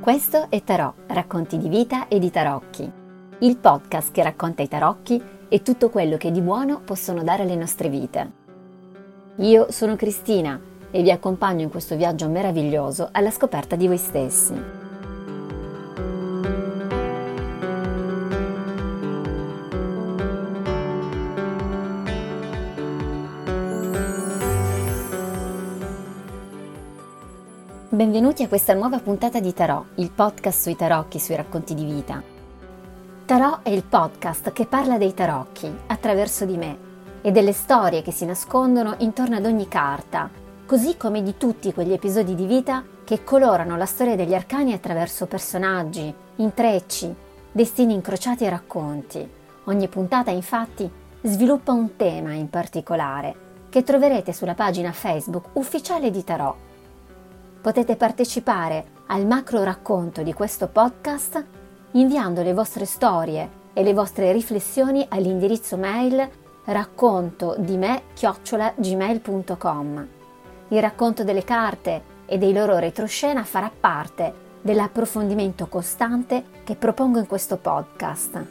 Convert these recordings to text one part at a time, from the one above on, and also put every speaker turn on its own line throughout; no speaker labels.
Questo è Tarò, racconti di vita e di tarocchi, il podcast che racconta i tarocchi e tutto quello che di buono possono dare alle nostre vite. Io sono Cristina e vi accompagno in questo viaggio meraviglioso alla scoperta di voi stessi. Benvenuti a questa nuova puntata di Tarot, il podcast sui tarocchi, sui racconti di vita. Tarot è il podcast che parla dei tarocchi attraverso di me e delle storie che si nascondono intorno ad ogni carta, così come di tutti quegli episodi di vita che colorano la storia degli arcani attraverso personaggi, intrecci, destini incrociati e racconti. Ogni puntata infatti sviluppa un tema in particolare che troverete sulla pagina Facebook ufficiale di Tarot potete partecipare al macro racconto di questo podcast inviando le vostre storie e le vostre riflessioni all'indirizzo mail racconto di me gmail.com. Il racconto delle carte e dei loro retroscena farà parte dell'approfondimento costante che propongo in questo podcast.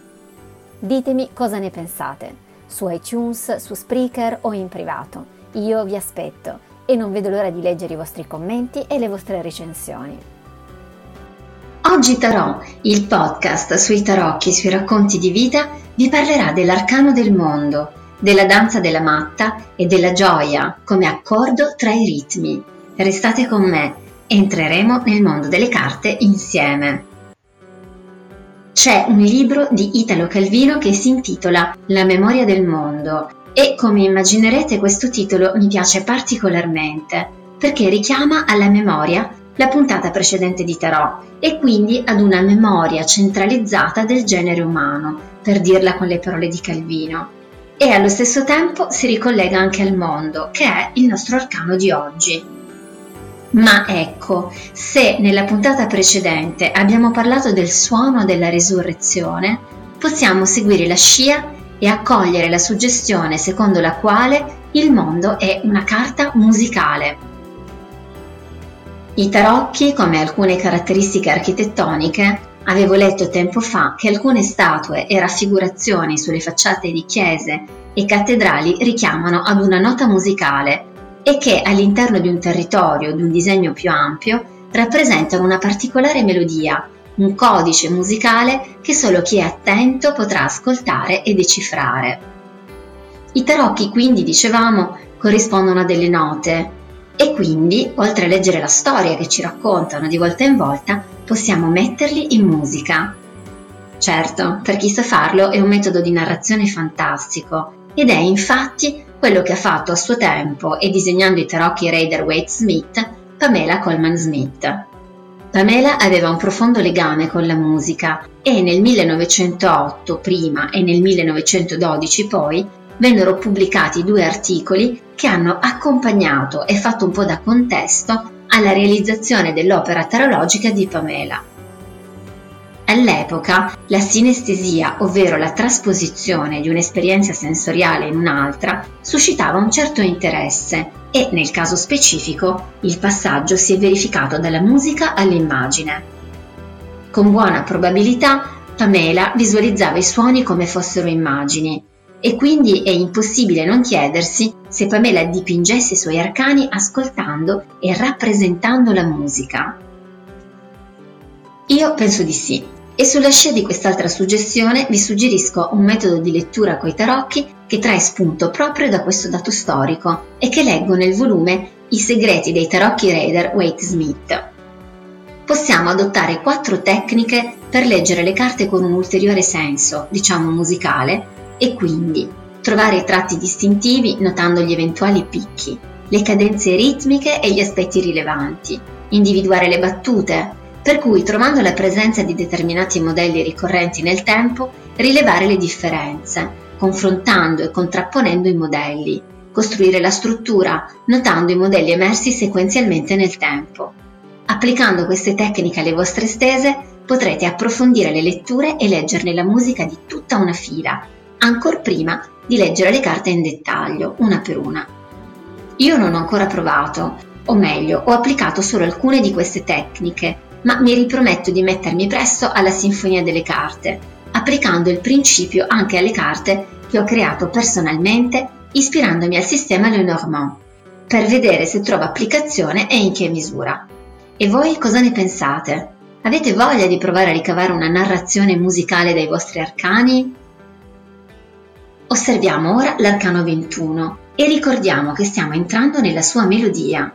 Ditemi cosa ne pensate, su iTunes, su Spreaker o in privato. Io vi aspetto e non vedo l'ora di leggere i vostri commenti e le vostre recensioni.
Oggi Tarò, il podcast sui tarocchi e sui racconti di vita, vi parlerà dell'arcano del mondo, della danza della matta e della gioia come accordo tra i ritmi. Restate con me, entreremo nel mondo delle carte insieme. C'è un libro di Italo Calvino che si intitola La memoria del mondo e come immaginerete questo titolo mi piace particolarmente perché richiama alla memoria la puntata precedente di Tarot e quindi ad una memoria centralizzata del genere umano, per dirla con le parole di Calvino. E allo stesso tempo si ricollega anche al mondo, che è il nostro arcano di oggi. Ma ecco, se nella puntata precedente abbiamo parlato del suono della risurrezione, possiamo seguire la scia e accogliere la suggestione secondo la quale il mondo è una carta musicale. I tarocchi, come alcune caratteristiche architettoniche, avevo letto tempo fa che alcune statue e raffigurazioni sulle facciate di chiese e cattedrali richiamano ad una nota musicale e che all'interno di un territorio, di un disegno più ampio, rappresentano una particolare melodia un codice musicale che solo chi è attento potrà ascoltare e decifrare. I tarocchi quindi, dicevamo, corrispondono a delle note e quindi, oltre a leggere la storia che ci raccontano di volta in volta, possiamo metterli in musica. Certo, per chi sa farlo è un metodo di narrazione fantastico ed è infatti quello che ha fatto a suo tempo e disegnando i tarocchi Raider Waite Smith Pamela Coleman Smith. Pamela aveva un profondo legame con la musica e nel 1908 prima e nel 1912 poi vennero pubblicati due articoli che hanno accompagnato e fatto un po' da contesto alla realizzazione dell'opera tarologica di Pamela. All'epoca la sinestesia, ovvero la trasposizione di un'esperienza sensoriale in un'altra, suscitava un certo interesse e, nel caso specifico, il passaggio si è verificato dalla musica all'immagine. Con buona probabilità Pamela visualizzava i suoni come fossero immagini e quindi è impossibile non chiedersi se Pamela dipingesse i suoi arcani ascoltando e rappresentando la musica. Io penso di sì. E sulla scia di quest'altra suggestione vi suggerisco un metodo di lettura coi tarocchi che trae spunto proprio da questo dato storico e che leggo nel volume I segreti dei tarocchi Raider Waite Smith. Possiamo adottare quattro tecniche per leggere le carte con un ulteriore senso, diciamo musicale, e quindi trovare i tratti distintivi notando gli eventuali picchi, le cadenze ritmiche e gli aspetti rilevanti, individuare le battute, per cui trovando la presenza di determinati modelli ricorrenti nel tempo, rilevare le differenze, confrontando e contrapponendo i modelli, costruire la struttura, notando i modelli emersi sequenzialmente nel tempo. Applicando queste tecniche alle vostre stese, potrete approfondire le letture e leggerne la musica di tutta una fila, ancor prima di leggere le carte in dettaglio, una per una. Io non ho ancora provato, o meglio, ho applicato solo alcune di queste tecniche, ma mi riprometto di mettermi presto alla Sinfonia delle carte, applicando il principio anche alle carte che ho creato personalmente ispirandomi al sistema Lenormand, per vedere se trova applicazione e in che misura. E voi cosa ne pensate? Avete voglia di provare a ricavare una narrazione musicale dai vostri arcani? Osserviamo ora l'arcano 21 e ricordiamo che stiamo entrando nella sua melodia.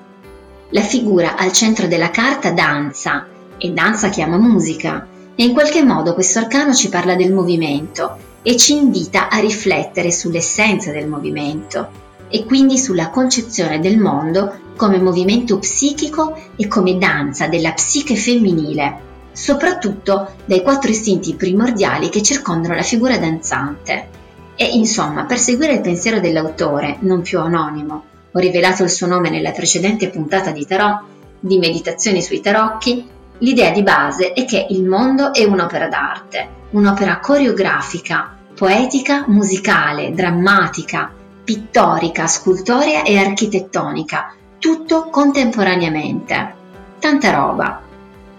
La figura al centro della carta danza e danza chiama musica e in qualche modo questo arcano ci parla del movimento e ci invita a riflettere sull'essenza del movimento e quindi sulla concezione del mondo come movimento psichico e come danza della psiche femminile, soprattutto dai quattro istinti primordiali che circondano la figura danzante. E insomma, per seguire il pensiero dell'autore, non più anonimo, ho rivelato il suo nome nella precedente puntata di Tarot, di Meditazioni sui tarocchi, l'idea di base è che il mondo è un'opera d'arte, un'opera coreografica, poetica, musicale, drammatica, pittorica, scultorea e architettonica, tutto contemporaneamente. Tanta roba.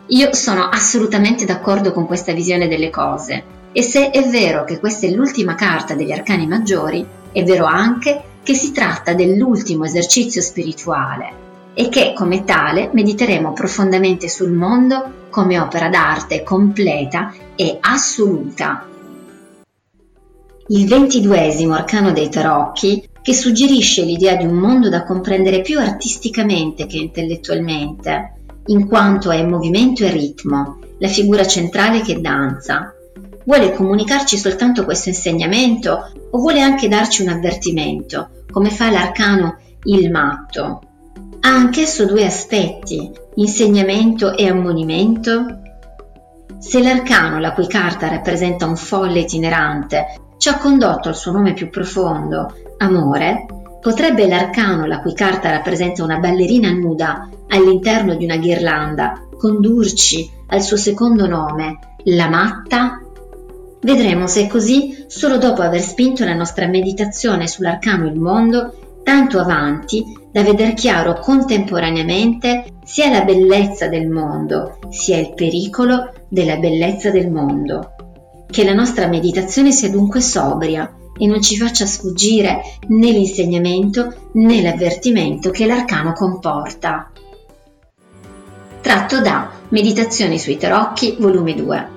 Io sono assolutamente d'accordo con questa visione delle cose e se è vero che questa è l'ultima carta degli arcani maggiori, è vero anche che si tratta dell'ultimo esercizio spirituale e che come tale mediteremo profondamente sul mondo come opera d'arte completa e assoluta il ventiduesimo arcano dei tarocchi, che suggerisce l'idea di un mondo da comprendere più artisticamente che intellettualmente, in quanto è movimento e ritmo, la figura centrale che danza. Vuole comunicarci soltanto questo insegnamento o vuole anche darci un avvertimento, come fa l'arcano il matto? Ha anch'esso due aspetti, insegnamento e ammonimento? Se l'arcano, la cui carta rappresenta un folle itinerante, ci ha condotto al suo nome più profondo, amore, potrebbe l'arcano, la cui carta rappresenta una ballerina nuda all'interno di una ghirlanda, condurci al suo secondo nome, la matta? Vedremo se è così solo dopo aver spinto la nostra meditazione sull'arcano il mondo tanto avanti da veder chiaro contemporaneamente sia la bellezza del mondo, sia il pericolo della bellezza del mondo. Che la nostra meditazione sia dunque sobria e non ci faccia sfuggire né l'insegnamento né l'avvertimento che l'arcano comporta. Tratto da Meditazioni sui tarocchi, volume 2.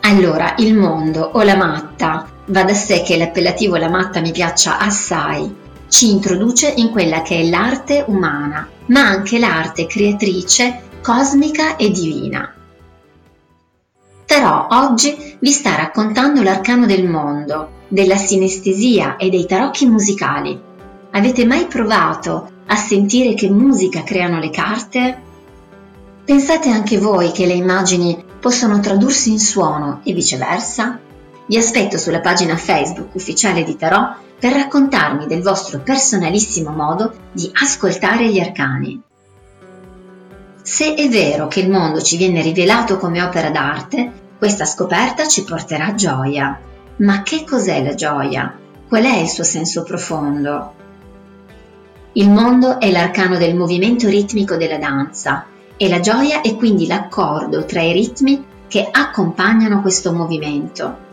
Allora, il mondo o la matta, va da sé che l'appellativo la matta mi piaccia assai, ci introduce in quella che è l'arte umana, ma anche l'arte creatrice, cosmica e divina. Tarò oggi vi sta raccontando l'arcano del mondo, della sinestesia e dei tarocchi musicali. Avete mai provato a sentire che musica creano le carte? Pensate anche voi che le immagini possono tradursi in suono e viceversa? Vi aspetto sulla pagina Facebook ufficiale di Tarot per raccontarmi del vostro personalissimo modo di ascoltare gli arcani. Se è vero che il mondo ci viene rivelato come opera d'arte, questa scoperta ci porterà gioia. Ma che cos'è la gioia? Qual è il suo senso profondo? Il mondo è l'arcano del movimento ritmico della danza e la gioia è quindi l'accordo tra i ritmi che accompagnano questo movimento.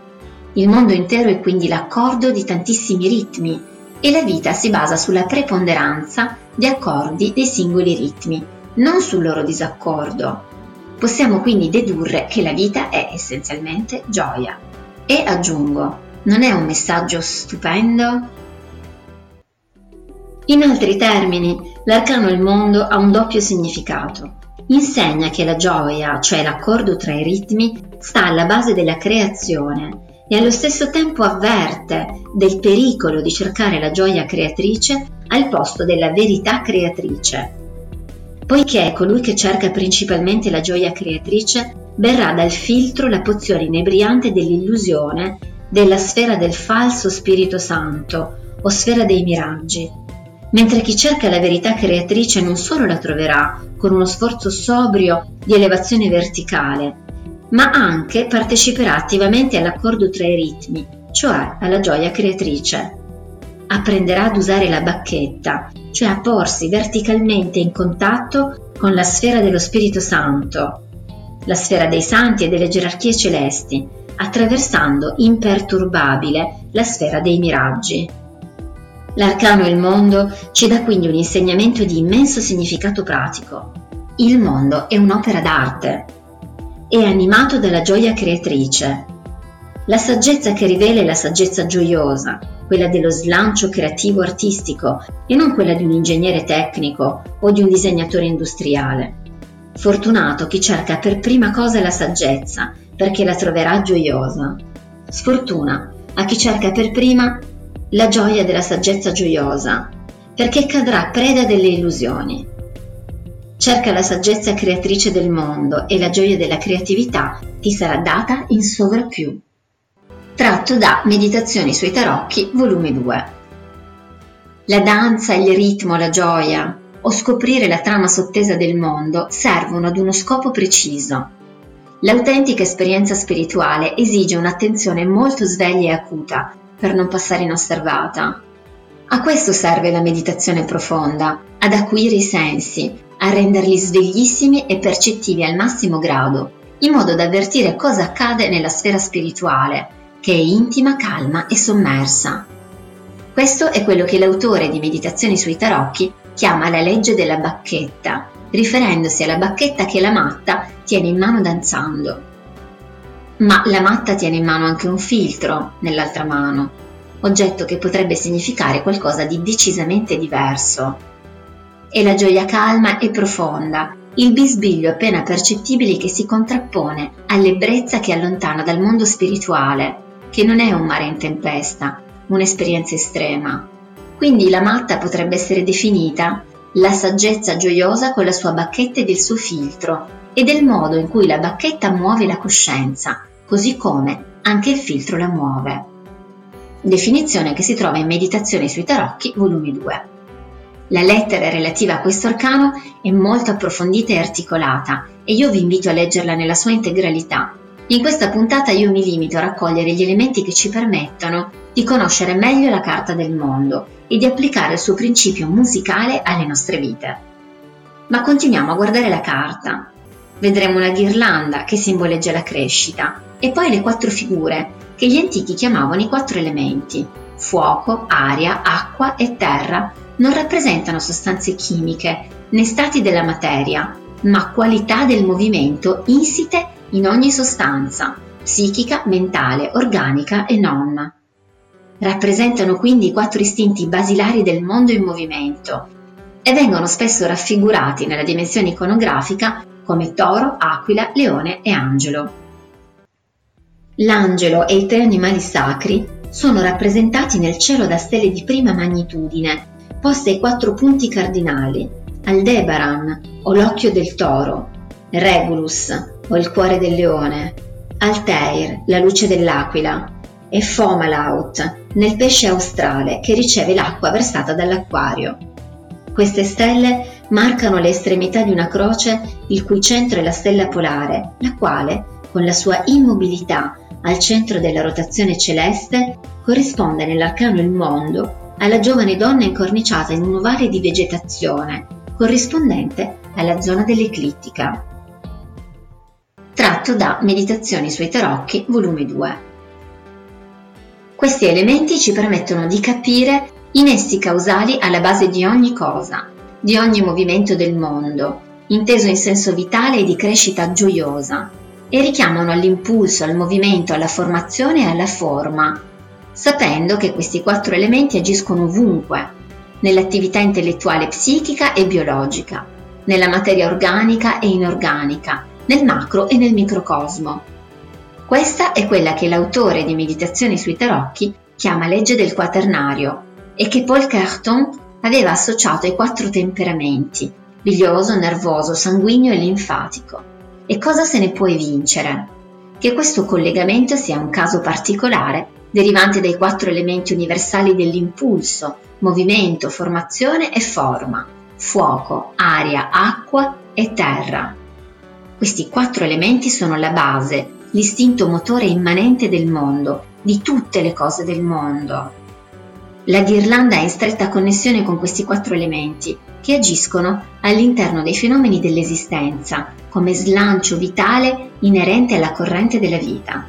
Il mondo intero è quindi l'accordo di tantissimi ritmi e la vita si basa sulla preponderanza di accordi dei singoli ritmi, non sul loro disaccordo. Possiamo quindi dedurre che la vita è essenzialmente gioia. E aggiungo, non è un messaggio stupendo? In altri termini, l'arcano il mondo ha un doppio significato. Insegna che la gioia, cioè l'accordo tra i ritmi, sta alla base della creazione e allo stesso tempo avverte del pericolo di cercare la gioia creatrice al posto della verità creatrice, poiché colui che cerca principalmente la gioia creatrice berrà dal filtro la pozione inebriante dell'illusione della sfera del falso Spirito Santo o sfera dei miraggi, mentre chi cerca la verità creatrice non solo la troverà con uno sforzo sobrio di elevazione verticale, ma anche parteciperà attivamente all'accordo tra i ritmi, cioè alla gioia creatrice. apprenderà ad usare la bacchetta, cioè a porsi verticalmente in contatto con la sfera dello Spirito Santo, la sfera dei santi e delle gerarchie celesti, attraversando imperturbabile la sfera dei miraggi. L'arcano Il Mondo ci dà quindi un insegnamento di immenso significato pratico. Il mondo è un'opera d'arte. È animato dalla gioia creatrice. La saggezza che rivela è la saggezza gioiosa, quella dello slancio creativo artistico e non quella di un ingegnere tecnico o di un disegnatore industriale. Fortunato chi cerca per prima cosa la saggezza, perché la troverà gioiosa. Sfortuna a chi cerca per prima la gioia della saggezza gioiosa, perché cadrà preda delle illusioni. Cerca la saggezza creatrice del mondo e la gioia della creatività ti sarà data in sovrappiù. Tratto da Meditazioni sui tarocchi, volume 2. La danza, il ritmo, la gioia o scoprire la trama sottesa del mondo servono ad uno scopo preciso. L'autentica esperienza spirituale esige un'attenzione molto sveglia e acuta per non passare inosservata. A questo serve la meditazione profonda, ad acuire i sensi, a renderli sveglissimi e percettivi al massimo grado, in modo da avvertire cosa accade nella sfera spirituale, che è intima, calma e sommersa. Questo è quello che l'autore di Meditazioni sui tarocchi chiama la legge della bacchetta, riferendosi alla bacchetta che la matta tiene in mano danzando ma la matta tiene in mano anche un filtro nell'altra mano, oggetto che potrebbe significare qualcosa di decisamente diverso. E la gioia calma e profonda, il bisbiglio appena percettibile che si contrappone all'ebbrezza che allontana dal mondo spirituale, che non è un mare in tempesta, un'esperienza estrema. Quindi la matta potrebbe essere definita la saggezza gioiosa con la sua bacchetta ed il suo filtro, e del modo in cui la bacchetta muove la coscienza, così come anche il filtro la muove. Definizione che si trova in Meditazioni sui tarocchi, volume 2. La lettera relativa a questo arcano è molto approfondita e articolata e io vi invito a leggerla nella sua integralità. In questa puntata io mi limito a raccogliere gli elementi che ci permettono di conoscere meglio la carta del mondo e di applicare il suo principio musicale alle nostre vite. Ma continuiamo a guardare la carta. Vedremo una ghirlanda che simboleggia la crescita, e poi le quattro figure che gli antichi chiamavano i quattro elementi. Fuoco, aria, acqua e terra non rappresentano sostanze chimiche né stati della materia, ma qualità del movimento insite in ogni sostanza, psichica, mentale, organica e non. Rappresentano quindi i quattro istinti basilari del mondo in movimento e vengono spesso raffigurati nella dimensione iconografica come toro, aquila, leone e angelo. L'angelo e i tre animali sacri sono rappresentati nel cielo da stelle di prima magnitudine, poste ai quattro punti cardinali, Aldebaran o l'occhio del toro, Regulus o il cuore del leone, Altair, la luce dell'aquila, e Fomalaut, nel pesce australe che riceve l'acqua versata dall'acquario. Queste stelle marcano le estremità di una croce il cui centro è la stella polare, la quale, con la sua immobilità al centro della rotazione celeste, corrisponde nell'arcano il mondo alla giovane donna incorniciata in un ovale di vegetazione, corrispondente alla zona dell'eclittica. Tratto da Meditazioni sui tarocchi, volume 2. Questi elementi ci permettono di capire i nessi causali alla base di ogni cosa, di ogni movimento del mondo, inteso in senso vitale e di crescita gioiosa, e richiamano all'impulso, al movimento, alla formazione e alla forma, sapendo che questi quattro elementi agiscono ovunque, nell'attività intellettuale psichica e biologica, nella materia organica e inorganica, nel macro e nel microcosmo. Questa è quella che l'autore di Meditazioni sui tarocchi chiama legge del quaternario e che Paul Carton aveva associato ai quattro temperamenti, bilioso, nervoso, sanguigno e linfatico. E cosa se ne può evincere? Che questo collegamento sia un caso particolare, derivante dai quattro elementi universali dell'impulso, movimento, formazione e forma, fuoco, aria, acqua e terra. Questi quattro elementi sono la base, l'istinto motore immanente del mondo, di tutte le cose del mondo. La ghirlanda è in stretta connessione con questi quattro elementi che agiscono all'interno dei fenomeni dell'esistenza come slancio vitale inerente alla corrente della vita.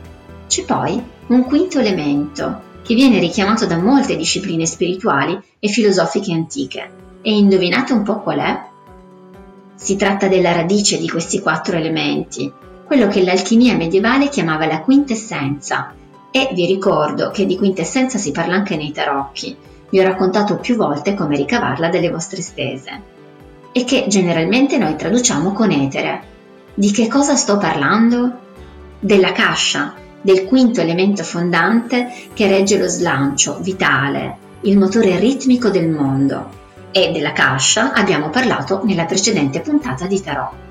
C'è poi un quinto elemento che viene richiamato da molte discipline spirituali e filosofiche antiche. E indovinate un po' qual è? Si tratta della radice di questi quattro elementi, quello che l'alchimia medievale chiamava la quintessenza. E vi ricordo che di quintessenza si parla anche nei tarocchi. Vi ho raccontato più volte come ricavarla dalle vostre stese. E che generalmente noi traduciamo con etere. Di che cosa sto parlando? Della cascia, del quinto elemento fondante che regge lo slancio vitale, il motore ritmico del mondo. E della cascia abbiamo parlato nella precedente puntata di Tarot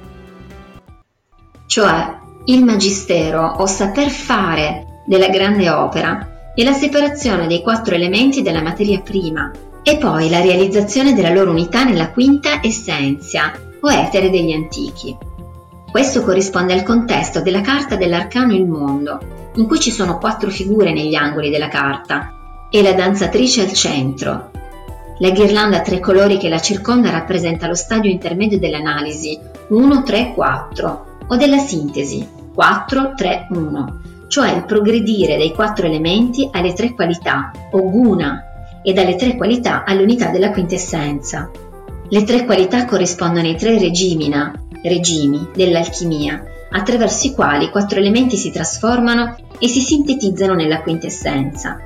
cioè il magistero o saper fare della grande opera è la separazione dei quattro elementi della materia prima e poi la realizzazione della loro unità nella quinta essenza o etere degli antichi. Questo corrisponde al contesto della carta dell'arcano Il Mondo, in cui ci sono quattro figure negli angoli della carta e la danzatrice al centro. La ghirlanda a tre colori che la circonda rappresenta lo stadio intermedio dell'analisi 1, 3, 4 o della sintesi 4-3-1, cioè il progredire dai quattro elementi alle tre qualità o guna e dalle tre qualità all'unità della quintessenza. Le tre qualità corrispondono ai tre regimina, regimi dell'alchimia, attraverso i quali i quattro elementi si trasformano e si sintetizzano nella quintessenza.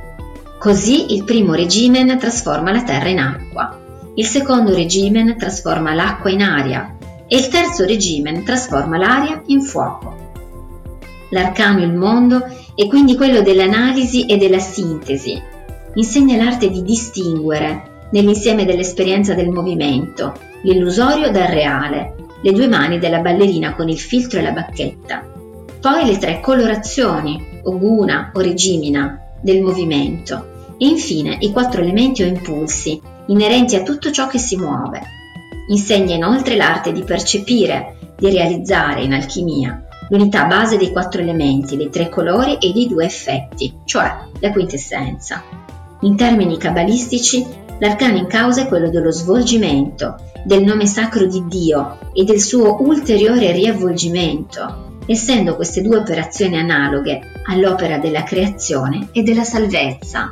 Così il primo regimen trasforma la terra in acqua, il secondo regimen trasforma l'acqua in aria, e il terzo regime trasforma l'aria in fuoco. L'arcano il mondo è quindi quello dell'analisi e della sintesi. Insegna l'arte di distinguere, nell'insieme dell'esperienza del movimento, l'illusorio dal reale, le due mani della ballerina con il filtro e la bacchetta. Poi le tre colorazioni, o guna o regimina, del movimento. E infine i quattro elementi o impulsi, inerenti a tutto ciò che si muove, Insegna inoltre l'arte di percepire, di realizzare in alchimia l'unità base dei quattro elementi, dei tre colori e dei due effetti, cioè la quintessenza. In termini cabalistici, l'arcano in causa è quello dello svolgimento, del nome sacro di Dio e del suo ulteriore riavvolgimento, essendo queste due operazioni analoghe all'opera della creazione e della salvezza.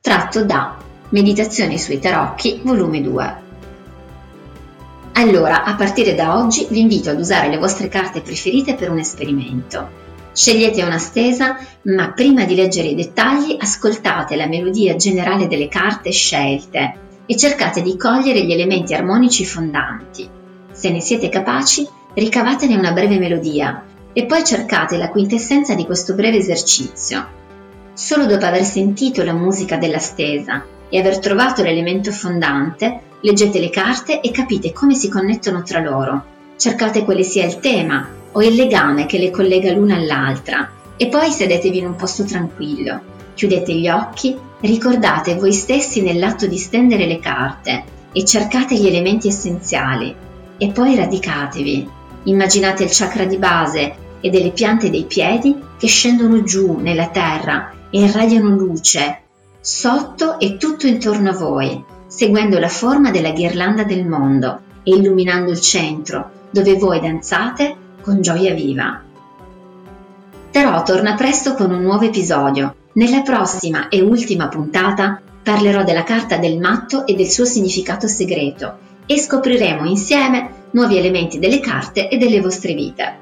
Tratto da Meditazioni sui tarocchi, volume 2. Allora, a partire da oggi vi invito ad usare le vostre carte preferite per un esperimento. Scegliete una stesa, ma prima di leggere i dettagli ascoltate la melodia generale delle carte scelte e cercate di cogliere gli elementi armonici fondanti. Se ne siete capaci, ricavatene una breve melodia e poi cercate la quintessenza di questo breve esercizio. Solo dopo aver sentito la musica della stesa e aver trovato l'elemento fondante, Leggete le carte e capite come si connettono tra loro. Cercate quale sia il tema o il legame che le collega l'una all'altra e poi sedetevi in un posto tranquillo. Chiudete gli occhi, ricordate voi stessi nell'atto di stendere le carte e cercate gli elementi essenziali e poi radicatevi. Immaginate il chakra di base e delle piante dei piedi che scendono giù nella terra e irradiano luce sotto e tutto intorno a voi seguendo la forma della ghirlanda del mondo e illuminando il centro, dove voi danzate con gioia viva. Tarot torna presto con un nuovo episodio. Nella prossima e ultima puntata parlerò della carta del matto e del suo significato segreto e scopriremo insieme nuovi elementi delle carte e delle vostre vite.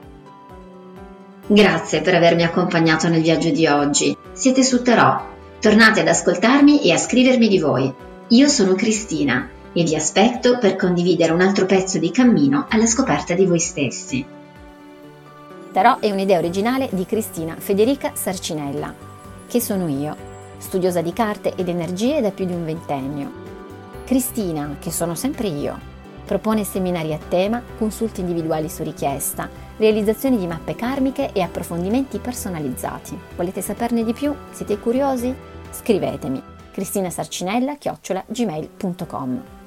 Grazie per avermi accompagnato nel viaggio di oggi. Siete su Tarot. Tornate ad ascoltarmi e a scrivermi di voi. Io sono Cristina e vi aspetto per condividere un altro pezzo di cammino alla scoperta di voi stessi.
Tarot è un'idea originale di Cristina Federica Sarcinella, che sono io, studiosa di carte ed energie da più di un ventennio. Cristina, che sono sempre io, propone seminari a tema, consulti individuali su richiesta, realizzazioni di mappe karmiche e approfondimenti personalizzati. Volete saperne di più? Siete curiosi? Scrivetemi cristinasarcinella-gmail.com